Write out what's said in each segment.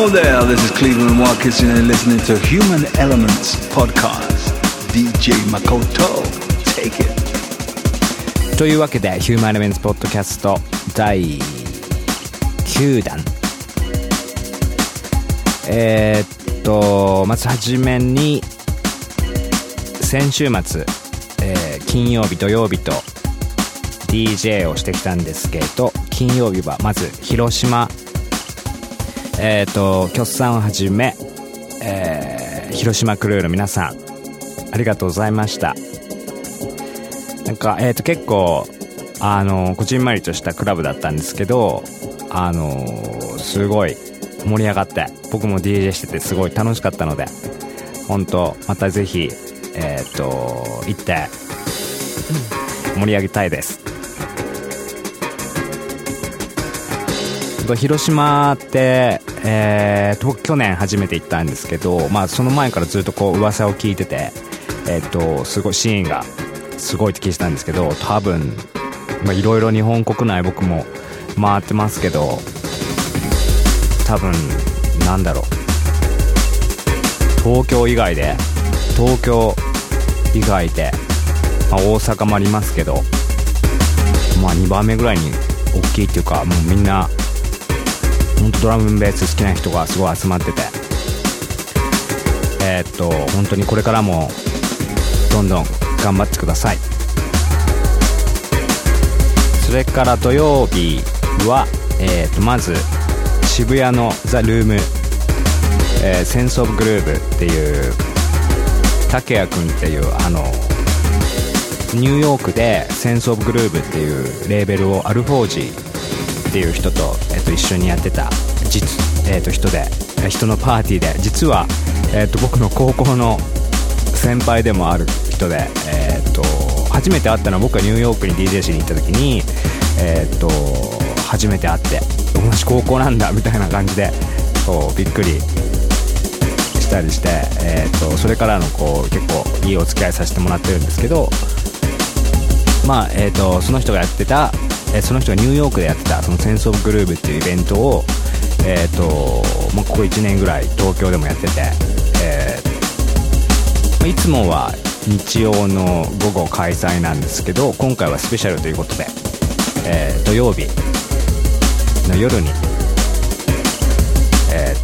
Hello there, this is Cleveland Marcus and you're listening to Human Elements Podcast. DJ Makoto, take it. というわけでヒューマンエレメンツポッドキャスト第9弾えーっとまずはじめに先週末、えー金曜日土曜日と DJ をしてきたんですけど金曜日はまず広島えーとキョッさんをはじめ、えー広島クルーの皆さんありがとうございましたなんか、えっ、と、結構、あの、こじんまりとしたクラブだったんですけど、あの、すごい盛り上がって、僕も DJ しててすごい楽しかったので、本当またぜひ、えっ、と、行って、盛り上げたいです。と広島って、えーと去年初めて行ったんですけど、まあ、その前からずっとこう噂を聞いてて、えっとすごいシーンがすごいって聞いてたんですけど多分いろいろ日本国内僕も回ってますけど多分なんだろう。東京以外で東京以外で、まあ、大阪もありますけどまあ2番目ぐらいに大きいっていうかもうみんなドラムベース好きな人がすごい集まってて。えーっと本当にこれからもどんどん頑張ってください。それから土曜日は、えーっとまず渋谷のザ・ルーム、えーセンス・オブ・グルーブっていう竹谷君っていうあのニューヨークでセンス・オブ・グルーブっていうレーベルをアルフォージっていう人と,、えっと一緒にやってた。実、えっと人で人のパーティーで実は、えっと僕の高校の先輩でもある人で、えっと初めて会ったのは僕がニューヨークに DJ しに行った時に、えっと初めて会って同じ高校なんだみたいな感じでこうびっくりしたりして、えっとそれからのこう結構いいお付き合いさせてもらってるんですけどまあえー、とその人がやってた、えーその人がニューヨークでやってたそのセンス・オブ・グルーブっていうイベントを、えーとまあ、ここ1年ぐらい東京でもやってて、えーまあいつもは日曜の午後開催なんですけど今回はスペシャルということで、えー土曜日の夜に、え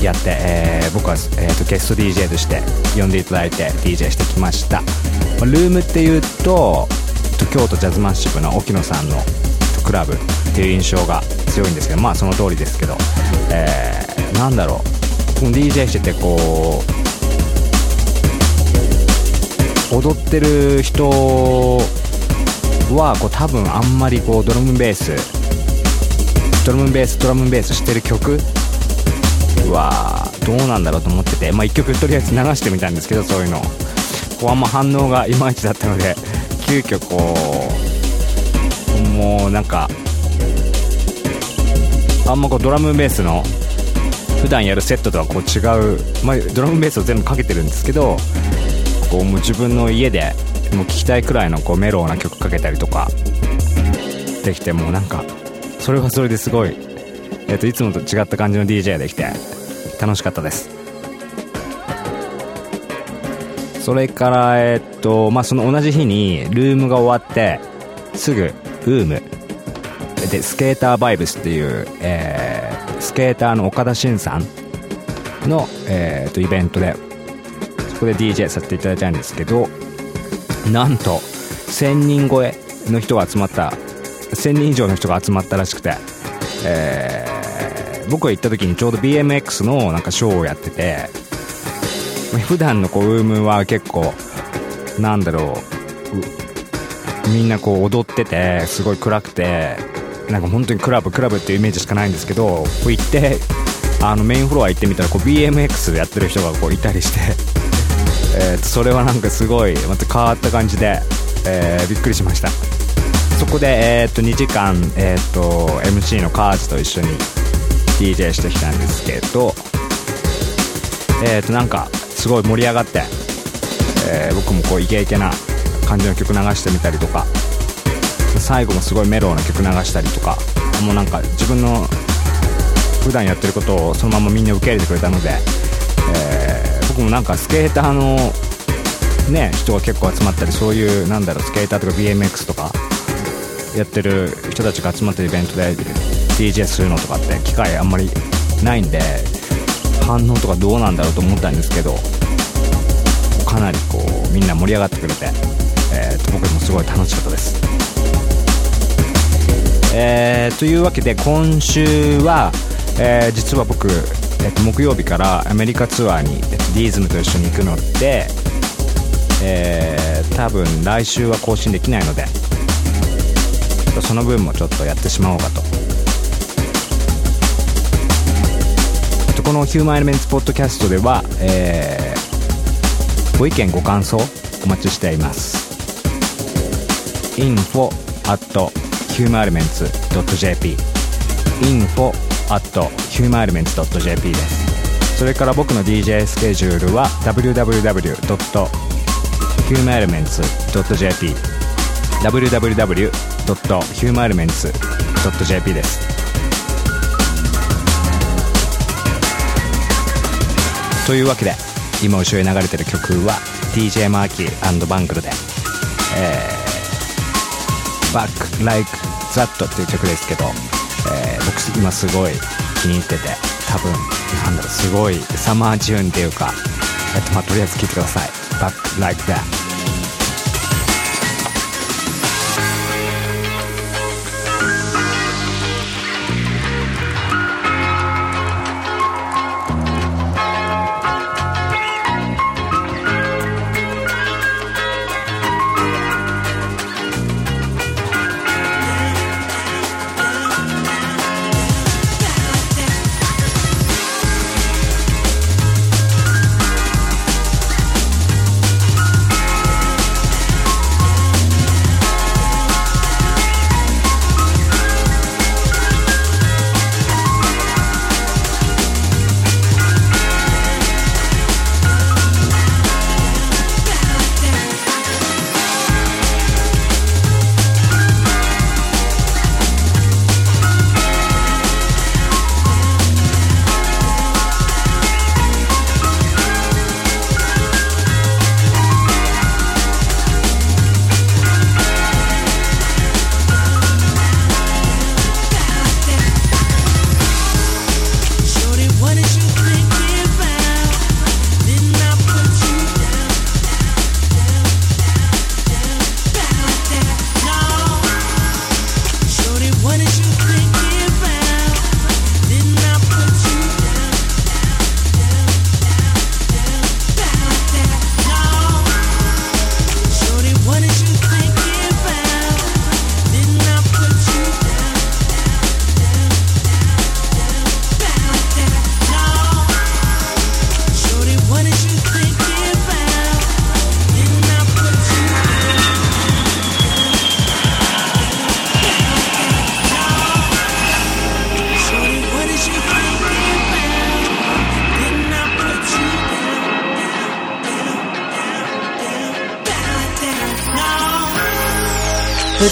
ーやって、えー僕は、えーとゲスト DJ として呼んでいただいて DJ してきました、まあルームっていうと京都ジャズマッシブの沖野さんのクラブっていう印象が強いんですけどまあその通りですけど、えーなんだろう。DJ しててこう踊ってる人はこう多分あんまりこうドラムベースドラムベースドラムベースしてる曲はどうなんだろうと思っててまあ1曲とりあえず流してみたんですけどそういうのこうあんま反応がいまいちだったので急遽こうもうなんかあんまこうドラムベースの普段やるセットとはこう違う、まあ、ドラムベースを全部かけてるんですけどこうもう自分の家でもう聴きたいくらいのこうメローな曲かけたりとかできてもうなんかそれはそれですごい、えっといつもと違った感じの DJ ができて楽しかったです。それからえっとまあその同じ日にルームが終わってすぐウームでスケーターバイブスっていう、えースケーターの岡田真さんの、えーとイベントでそこで DJ させていただいたんですけどなんと1000人超えの人が集まった1000人以上の人が集まったらしくて、えー僕が行った時にちょうど BMX のなんかショーをやってて普段のこうウームは結構なんだろううみんなこう踊っててすごい暗くてなんか本当にクラブクラブっていうイメージしかないんですけどこう行ってあのメインフロア行ってみたらこう BMX でやってる人がこういたりして えとそれはなんかすごいまた変わった感じで、えーびっくりしました。そこで、えー、と2時間、えー、と MC のカーズと一緒に DJ してきたんですけどえー、となんかすごい盛り上がって、えー僕もこうイケイケな感じの曲流してみたりとか最後もすごいメロウな曲流したりとかもうなんか自分の普段やってることをそのままみんな受け入れてくれたので、えー僕もなんかスケーターのね人が結構集まったりそういうなんだろうスケーターとか BMX とかやってる人たちが集まってるイベントで DJ するのとかって機会あんまりないんで反応とかどうなんだろうと思ったんですけどかなりこうみんな盛り上がってくれて、えーと僕もすごい楽しかったです。えーというわけで今週は、えー実は僕、えーと木曜日からアメリカツアーに、えーディーズムと一緒に行くので、えー多分来週は更新できないのでその分もちょっとやってしまおうかと。とこのヒューマンエレメンツポッドキャストでは、えーご意見ご感想お待ちしています。info at humanelements.jp info at humanelements.jp ですそれから僕の DJ スケジュールは www.humanelements.jp www.humanelements.jp ですというわけで今後ろに流れてる曲は DJ マーキーバングルで、えー、Back Like That っていう曲ですけど、えー僕今すごい気に入ってて多分なんだろうすごいサマーチューンっていうか、えっとまあ、とりあえず聴いてください。Back Like That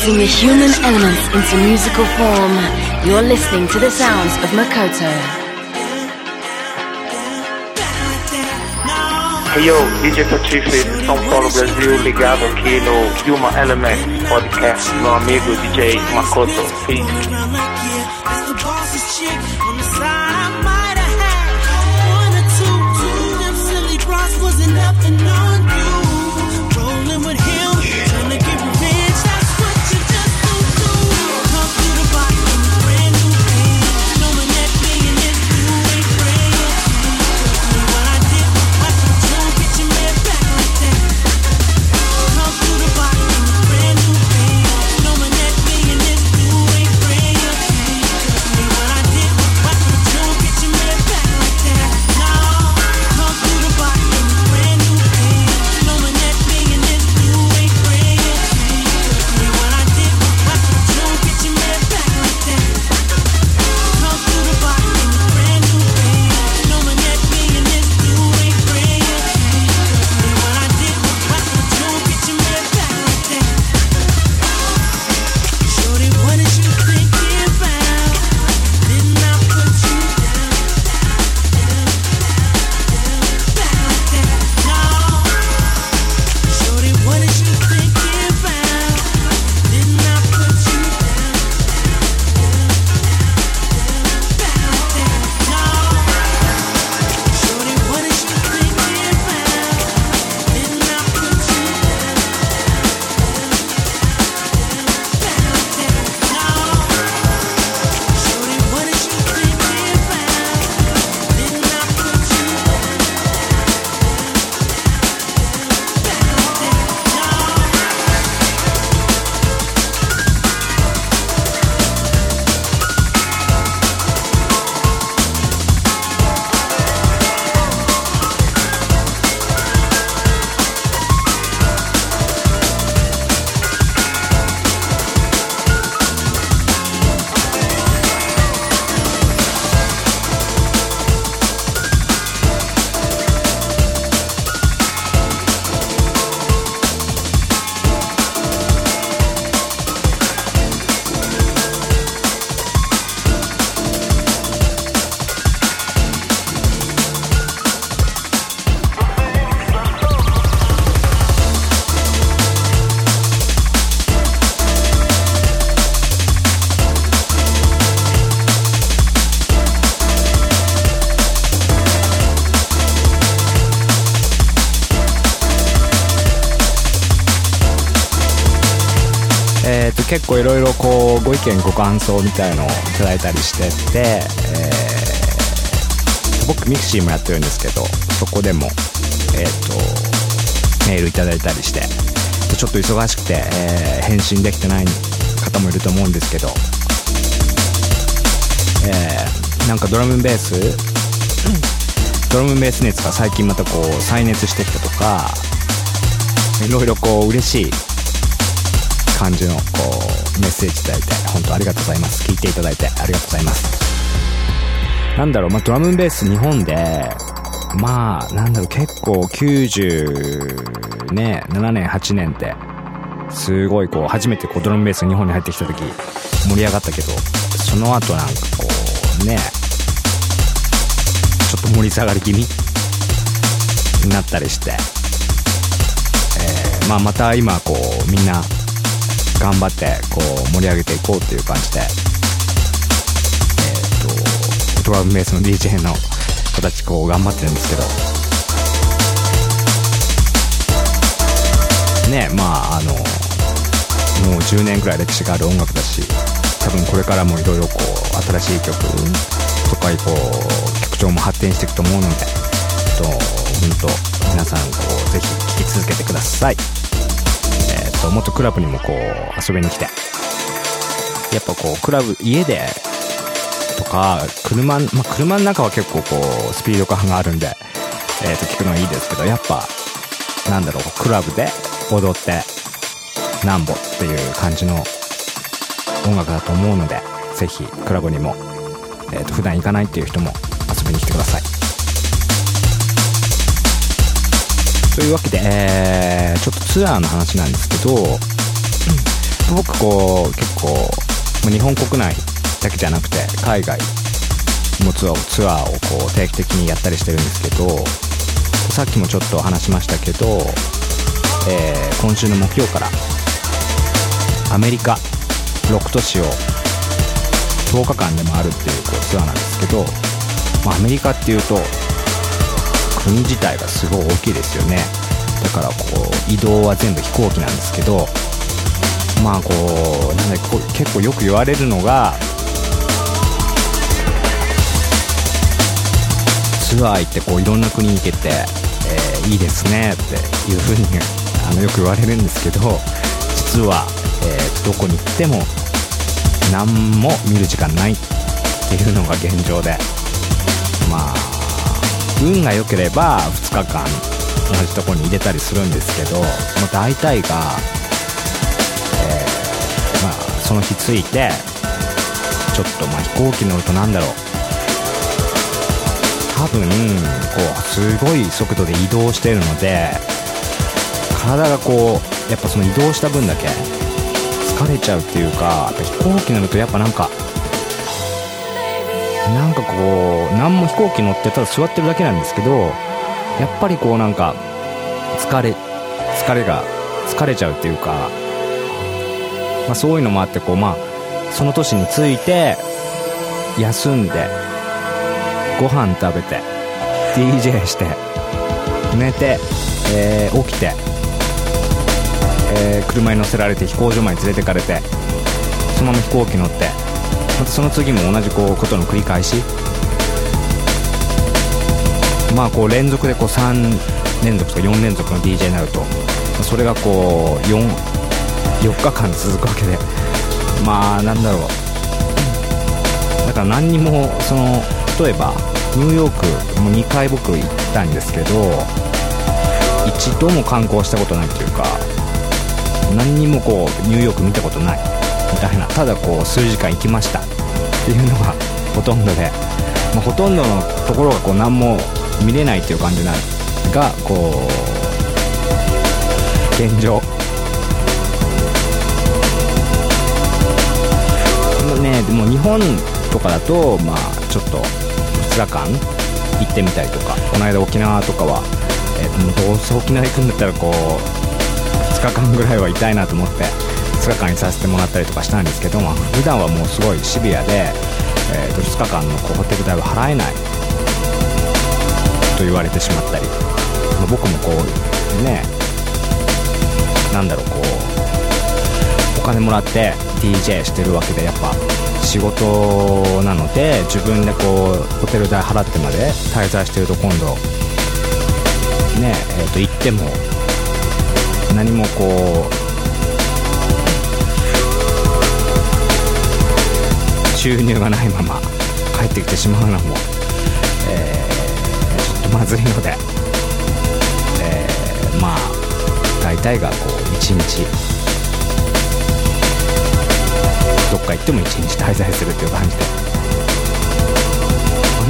Putting the human elements into musical form. You're listening to the sounds of Makoto. Hey yo, DJ Patife São Paulo, Brasil, ligado aqui no Human Element Podcast, meu amigo DJ Makoto. Peace. 結構いろいろこうご意見ご感想みたいのをいただいたりしてて、えー僕ミクシーもやってるんですけどそこでもえっ、とメールいただいたりしてちょっと忙しくて、えー返信できてない方もいると思うんですけど、えーなんかドラムベースドラムベース熱が最近またこう再熱してきたとかいろいろこう嬉しい感じのこうメッセージいただいて本当ありがとうございます。聞いていただいてありがとうございます。なんだろう、まあ、ドラムベース日本でまあなんだろう結構90ね7年8年ってすごいこう初めてこうドラムベース日本に入ってきた時盛り上がったけどその後なんかこうねちょっと盛り下がり気味になったりして、えーまあ、また今こうみんな頑張ってこう盛り上げていこうっていう感じで、えー、とドラムベースの DJ の子たちこう頑張ってるんですけど。ねまああのもう10年くらい歴史がある音楽だし多分これからもいろいろこう新しい曲とかこう曲調も発展していくと思うのでと本当皆さんこうぜひ聴き続けてください、ともっとクラブにもこう遊びに来て。やっぱこうクラブ家でとか車,、まあ、車の中は結構こうスピード感があるんで、えー、と聞くのはいいですけどやっぱなんだろうクラブで踊ってなんぼっていう感じの音楽だと思うのでぜひクラブにも、えー、と普段行かないっていう人も遊びに来てください。というわけで、えーちょっとツアーの話なんですけど僕こう結構日本国内だけじゃなくて海外もツアーをツアーをこう定期的にやったりしてるんですけどさっきもちょっと話しましたけど、えー今週の木曜からアメリカ6都市を10日間で回るっていうこうツアーなんですけど、まあ、アメリカっていうと国自体がすごい大きいですよね。だからこう移動は全部飛行機なんですけどまあこうなんだこう結構よく言われるのがツアー行ってこういろんな国に行けて、えーいいですねっていう風にあのよく言われるんですけど実は、えーどこに行っても何も見る時間ないっていうのが現状でまあ運が良ければ2日間同じとこに入れたりするんですけどもう大体が、えーまあ、その日着いてちょっとまあ飛行機乗るとなんだろう。多分こうすごい速度で移動してるので体がこうやっぱその移動した分だけ疲れちゃうっていうか飛行機乗るとやっぱなんかなんかこう何も飛行機乗ってただ座ってるだけなんですけどやっぱりこうなんか疲れ疲れが疲れちゃうっていうか、まあ、そういうのもあってこうまあその年に着いて休んでご飯食べて DJ して寝て、えー起きて、えー車に乗せられて飛行場まで連れてかれてそのまま飛行機乗ってまたその次も同じこうことの繰り返し。まあこう連続でこう3連続とか4連続の DJ になると。それがこう 4, 4日間続くわけで。まあなんだろう。だから何にもその例えばニューヨークも2回僕行ったんですけど一度も観光したことないっていうか何にもこうニューヨーク見たことない。みたいな。ただこう数時間行きました。っていうのがほとんどで、まあ、ほとんどのところがこう何も見れないっていう感じなる。がこう現状。ねでも日本とかだとまあちょっと2日間行ってみたりとか。この間沖縄とかは、えー、もうどうせ沖縄行くんだったらこう2日間ぐらいはいたいなと思って。2日間にさせてもらったりとかしたんですけど、まあ、普段はもうすごいシビアで、えーと2日間のこうホテル代は払えないと言われてしまったり、まあ僕もこうねなんだろうこうお金もらって DJ してるわけでやっぱ仕事なので自分でこうホテル代払ってまで滞在してると今度ねえー、と行っても何もこう収入がないまま帰ってきてしまうのも、えー、ちょっとまずいので、えー、まあ大体がこう一日どっか行っても一日滞在するっていう感じで。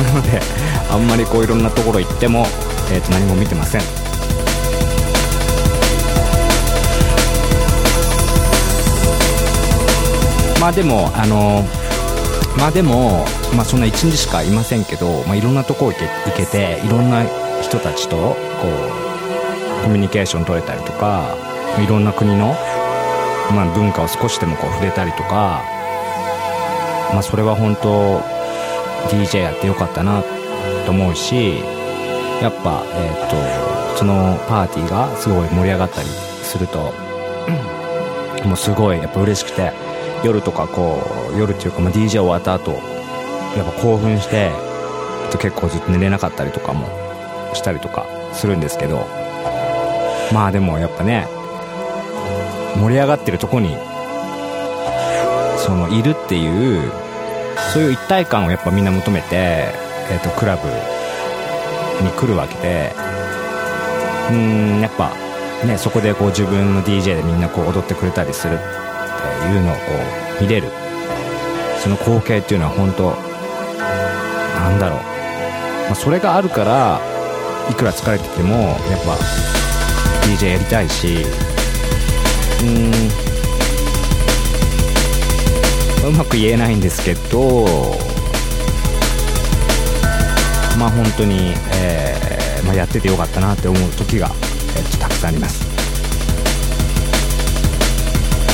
なのであんまりこういろんなところ行っても、えー、と何も見てません。まあでもあのまあでも、まあ、そんな1日しかいませんけど、まあ、いろんなとこ行け行けていろんな人たちとこうコミュニケーション取れたりとかいろんな国の、まあ、文化を少しでもこう触れたりとか、まあ、それは本当 DJ やってよかったなと思うしやっぱ、えーと、そのパーティーがすごい盛り上がったりすると もうすごいやっぱ嬉しくて夜とかこう夜っていうか、まあ、DJ 終わった後やっぱ興奮して結構ずっと寝れなかったりとかもしたりとかするんですけどまあでもやっぱね盛り上がってるとこにそのいるっていうそういう一体感をやっぱみんな求めて、えーと、クラブに来るわけでうんやっぱねそこでこう自分の DJ でみんなこう踊ってくれたりする。いうのをこう見れる。その光景っていうのは本当なんだろう、まあ、それがあるからいくら疲れててもやっぱ DJ やりたいし。うん。うまく言えないんですけどまあ本当に、えーまあ、やっててよかったなって思う時が、えー、たくさんあります。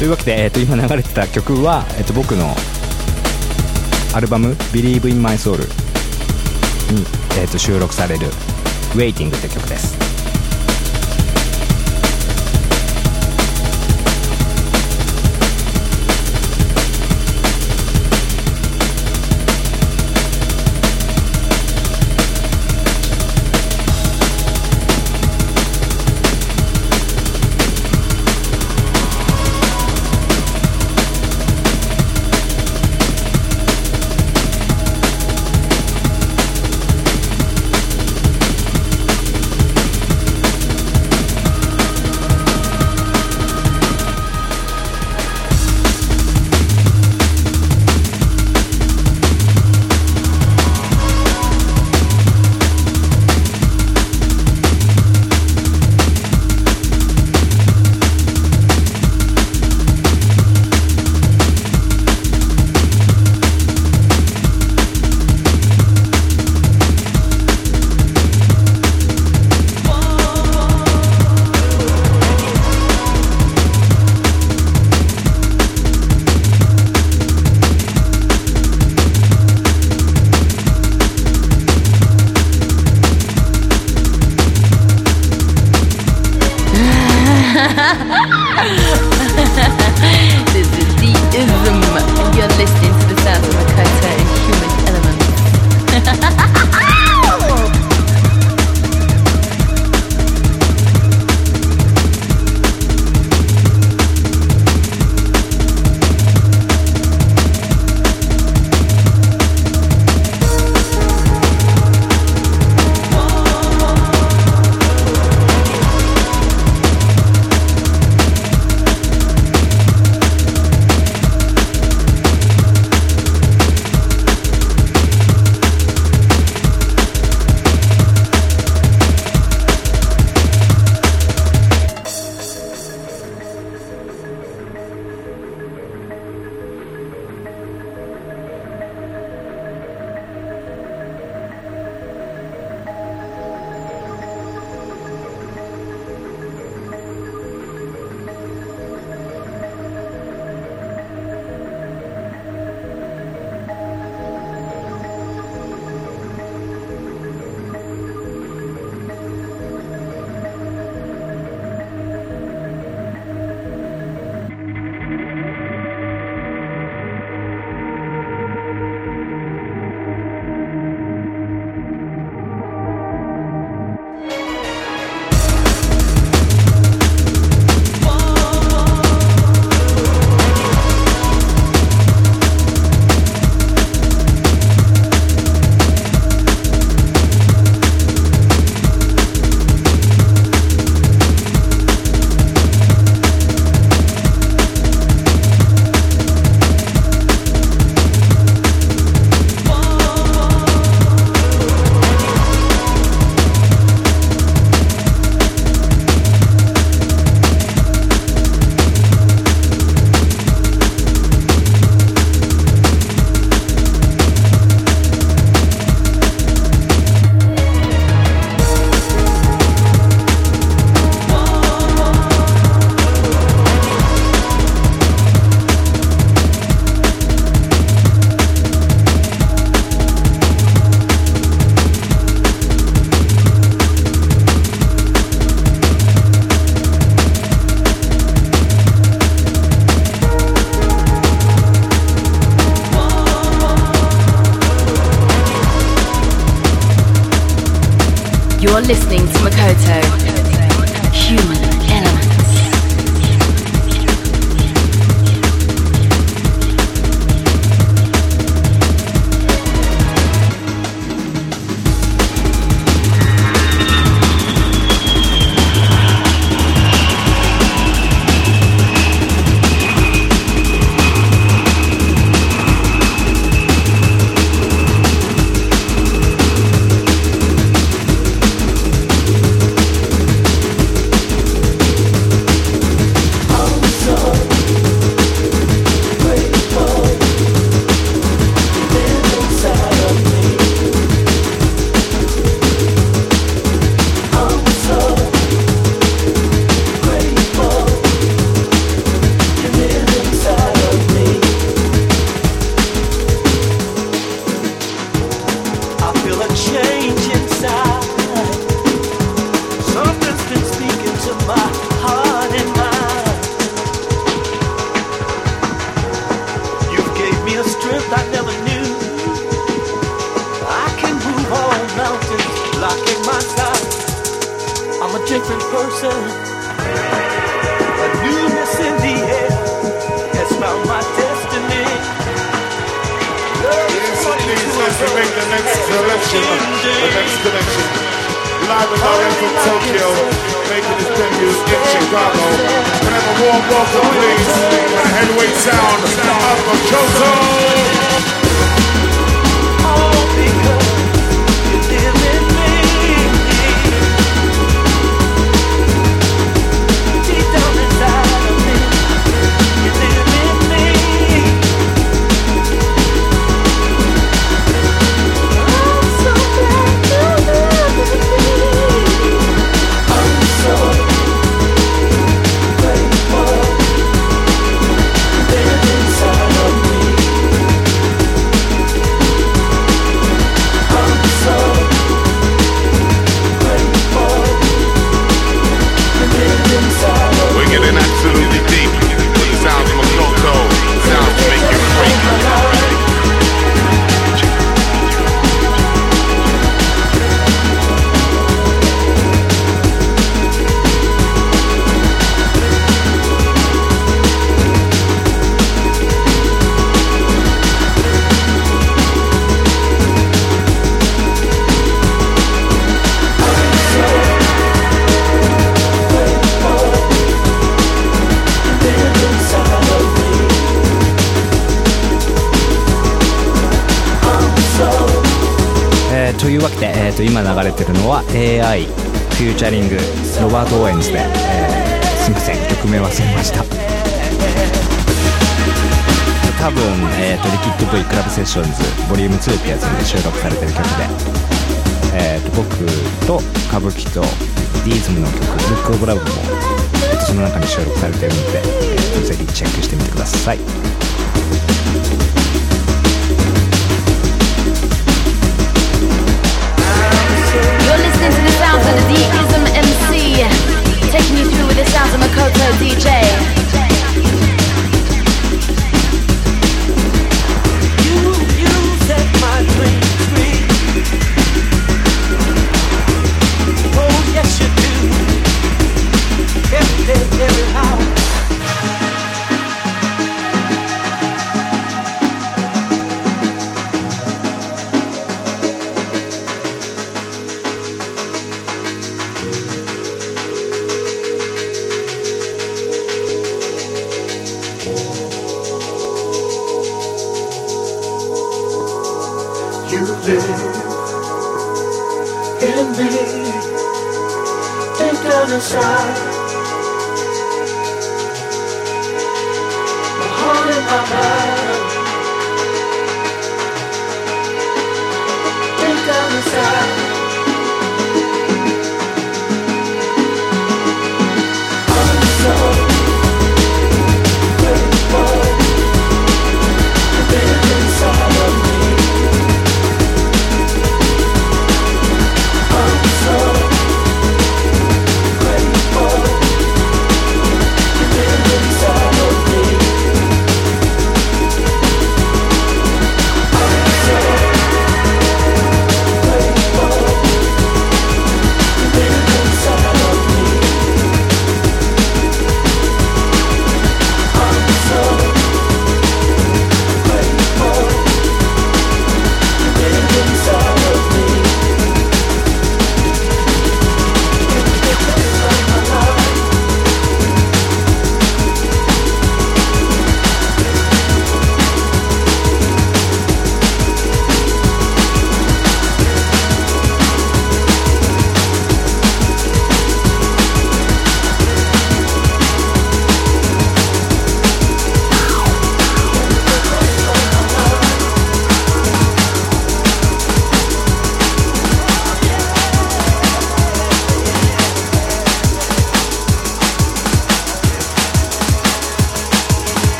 というわけで、えー、と今流れてた曲は、えー、と僕のアルバム「Believe in My Soul に」えー、と収録される「Waiting」って曲です。ってやつで収録されてる曲で、えー、と僕と歌舞伎とディーズムの曲「Look of Love」もその中に収録されてるので、えー、とぜひチェックしてみてください DJ. Yeah.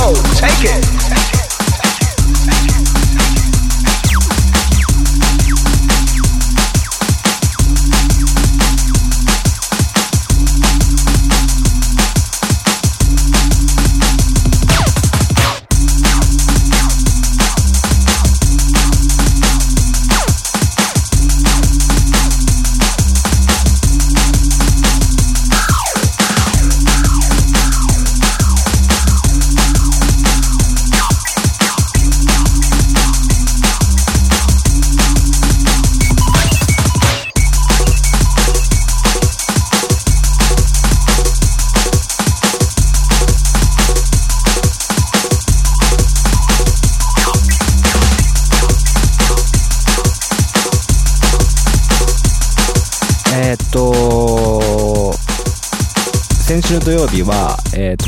Take it.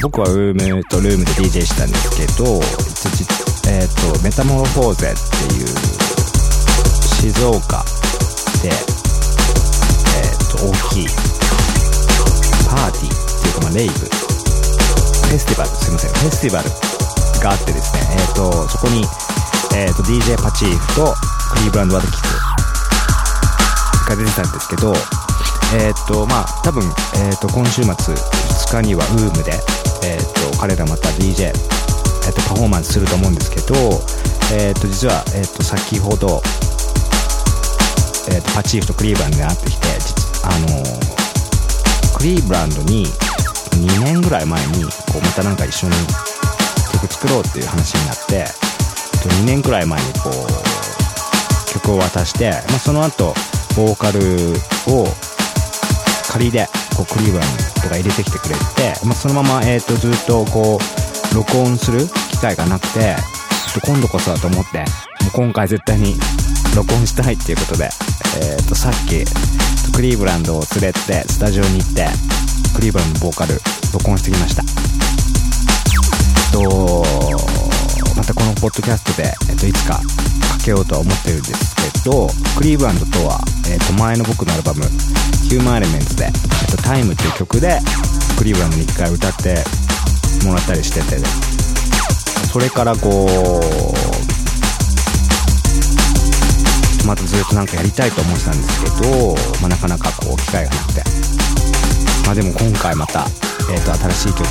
僕はルームとルームで DJ したんですけど、えー、とメタモロフォーゼっていう静岡で、えー、と大きいパーティーっていうか、まあ、レイブフェスティバルすいませんフェスティバルがあってですね、えー、とそこに、えー、と DJ パチーフとクリーブランド・ワトキスが出てたんですけどえっ、とまあ多分、えー、と今週末2日にはウームで、えー、と彼らまた DJ、えー、とパフォーマンスすると思うんですけど、えー、と実は、えー、と先ほど、えー、とパチーフとクリーブランドに会ってきてあのークリーブランドに2年ぐらい前にこうまたなんか一緒に曲作ろうっていう話になってと2年くらい前にこう曲を渡して、まあ、その後ボーカルを仮でこうクリーブランドが入れてきてくれて、まあ、そのまま、えー、とずっとこう録音する機会がなくてちょっと今度こそだと思ってもう今回絶対に録音したいっていうことで、えー、とさっきクリーブランドを連れてスタジオに行ってクリーブランドのボーカル録音してきました。とまたこのポッドキャストで、えっと、いつかけようとは思ってるんですけどクリーブランドとは、えっと、前の僕のアルバム「ヒューマンエレメンツで」えっと「タイムっていう曲でクリーブランドに一回歌ってもらったりしててそれからこうまたずっとなんかやりたいと思ってたんですけど、まあ、なかなかこう機会がなくて。まあでも今回また、えー、と新しい曲をこ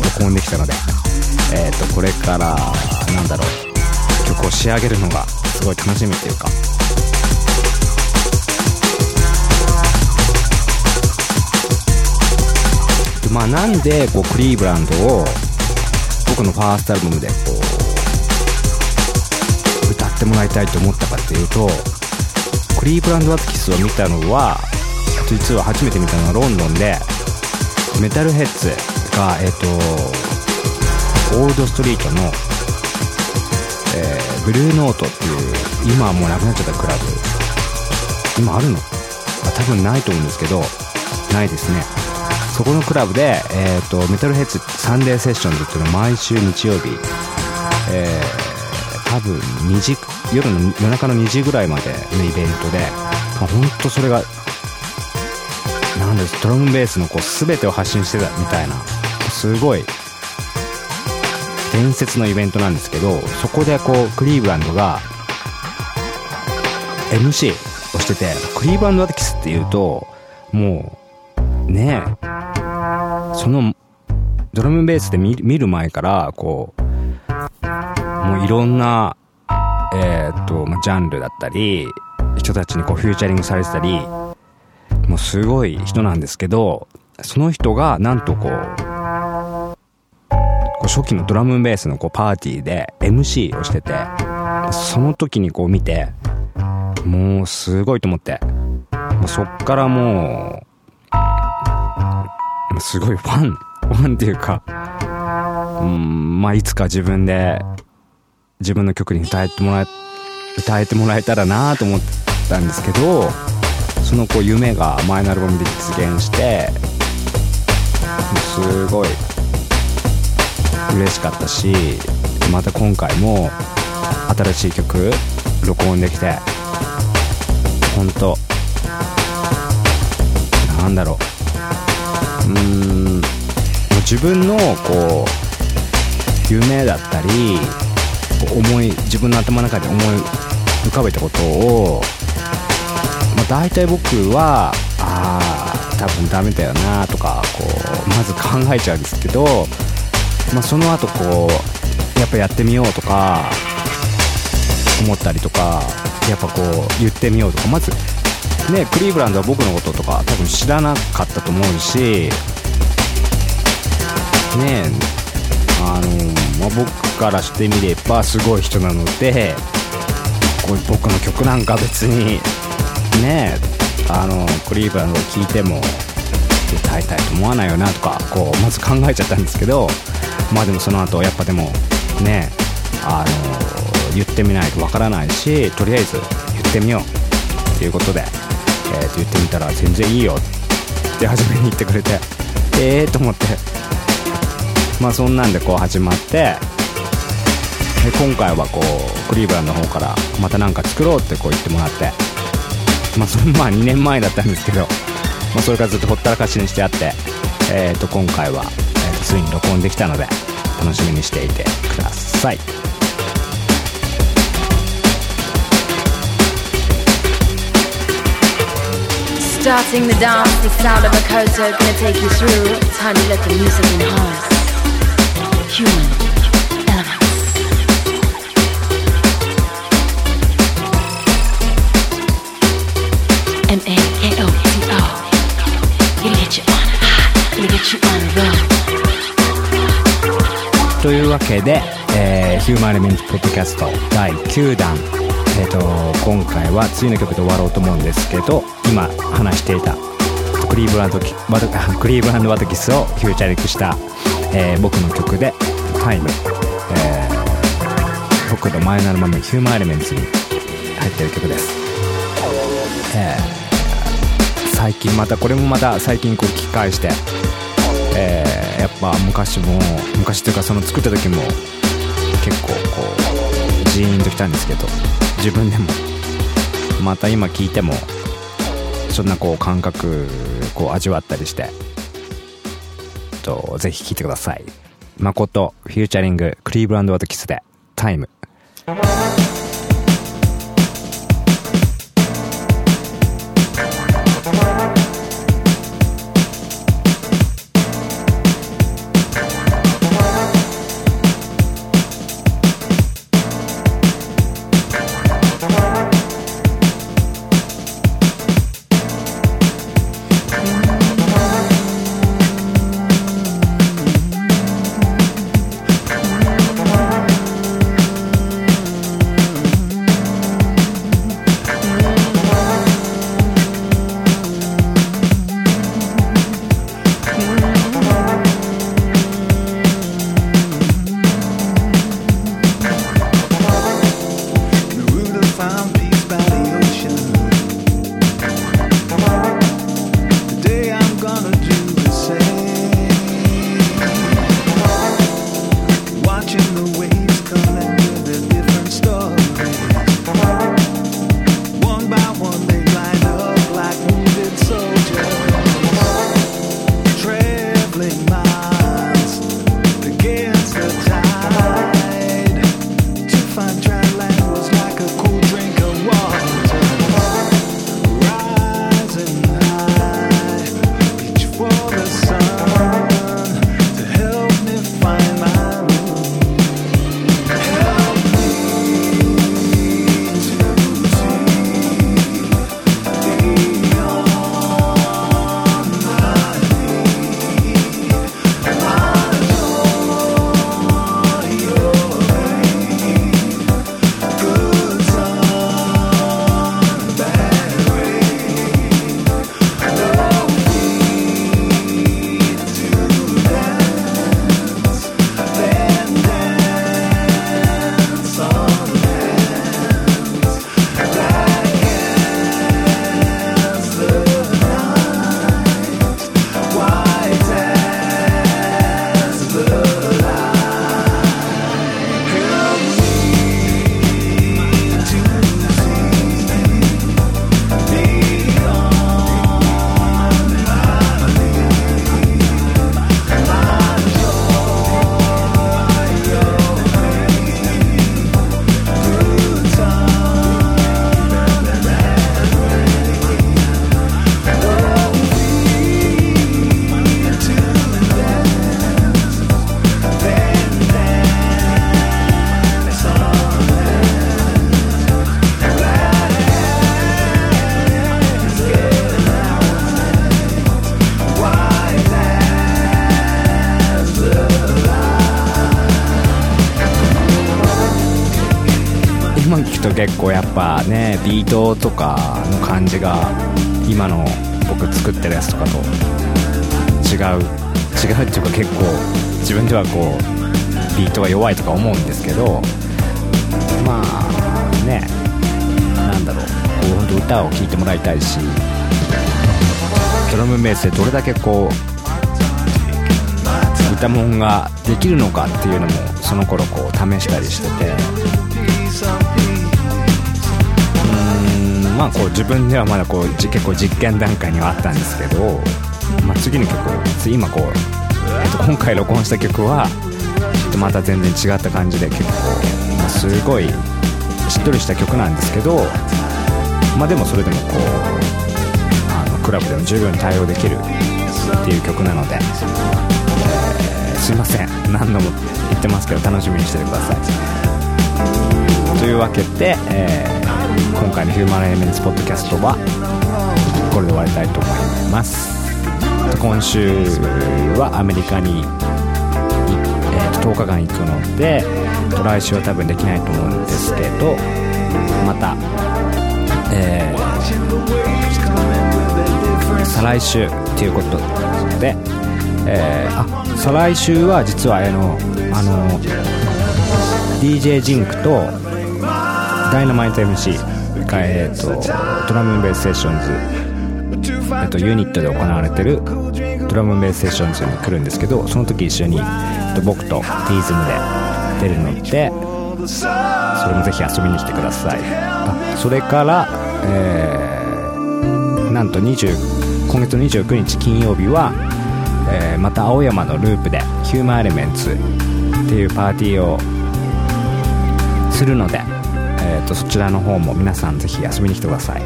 う録音できたので、えー、とこれからなんだろう。曲を仕上げるのがすごい楽しみっていうか。まあなんでこうクリーブランドを僕のファーストアルバムでこう歌ってもらいたいと思ったかっていうとクリーブランド・ワトキスを見たのは実は初めて見たのはロンドンでメタルヘッズがえっ、とオールドストリートの、ブルーノートっていう今はもうなくなっちゃったクラブ。今あるの？あ多分ないと思うんですけどないですね。そこのクラブで、えー、とメタルヘッズサンデーセッションズっていうのは毎週日曜日、えー多分2時夜の夜中の2時ぐらいまでのイベントで、まあ、ほんとそれがなんですドラムベースのこう全てを発信してたみたいなすごい伝説のイベントなんですけどそこでこうクリーブランドが MC をしててクリーブランド・アテキスっていうともうねえそのドラムベースで見る前からこうもういろんなえーっとまあジャンルだったり人たちにこうフューチャリングされてたりもうすごい人なんですけどその人がなんとこうこう初期のドラムベースのこうパーティーで MC をしててその時にこう見てもうすごいと思ってもうそっからもうすごいファンファンっていうかうんまあいつか自分で自分の曲に歌えてもらえ歌えてもらえたらなと思ったんですけどそのこう夢が前のアルバムで実現してすごい嬉しかったしまた今回も新しい曲録音できて本当なんだろう。うーん自分のこう夢だったり思い自分の頭の中で思い浮かべたことを、まあ、大体僕はああ多分ダメだよなとかこうまず考えちゃうんですけど、まあ、その後こうやっぱやってみようとか思ったりとかやっぱこう言ってみようとかまずねクリーブランドは僕のこととか多分知らなかったと思うしねあの、まあ、僕からしてみればすごい人なのでこう僕の曲なんか別にねあのクリーブランドを聴いても歌いたいと思わないよなとかこうまず考えちゃったんですけどまあでもその後やっぱでもねあの言ってみないとわからないしとりあえず言ってみようっていうことで、えーと言ってみたら全然いいよって初めに言ってくれてええー、と思って。まあそんなんでこう始まってで今回はこうクリーブランドの方からまた何か作ろうってこう言ってもらってまあそれまあ2年前だったんですけど、まあ、それからずっとほったらかしにしてあってえっ、ー、と今回は、ついに録音できたので楽しみにしていてください、けで、えーヒューマンエレメントポッドキャスト第9弾、えー、と今回は次の曲で終わろうと思うんですけど今話していたクリーブランドワト クリーブランドワトキスをフューチャリングした、えー僕の曲で「タイム、えー僕の前のアルバム「ヒューマンエレメンツ」に入ってる曲です、えー最近またこれもまた最近こう聞き返してえーやっぱ昔も昔というかその作った時も結構こうジーンときたんですけど自分でもまた今聞いてもそんなこう感覚こう味わったりしてとぜひ聴いてください。誠フューチャリングクリーブランドワトキスでタイム。結構やっぱねビートとかの感じが今の僕作ってるやつとかと違う違うっていうか結構自分ではこうビートが弱いとか思うんですけどまあねなんだろうこう本当歌を聴いてもらいたいしドラムベースでどれだけこうたもんができるのかっていうのもその頃こう試したりしててまあこう自分ではまだこう結構実験段階にはあったんですけど、まあ、次の曲今こう、えっと今回録音した曲はちょっとまた全然違った感じで結構、まあすごいしっとりした曲なんですけどまあでもそれでもこうあのクラブでも十分対応できるっていう曲なので、えーすいません。何度も言ってますけど楽しみにしててください。というわけで、えー今回のヒューマンエレメンツポッドキャストはこれで終わりたいと思います。今週はアメリカに、えー10日間行くので来週は多分できないと思うんですけどまた、えー再来週ということで、えーあ再来週は実はあのあの DJ ジンクとダイナマイト MC えー、とドラムベースセッションズ、えー、とユニットで行われてるドラムベースセッションズに来るんですけどその時一緒に、えーと僕とティーズムで出るのでそれもぜひ遊びに来てください。あそれから、えーなんと20今月の29日金曜日は、えーまた青山のループでヒューマンエレメンツっていうパーティーをするので、とそちらの方も皆さんぜひ遊びに来てください。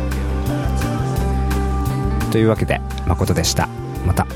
というわけで誠でした。また。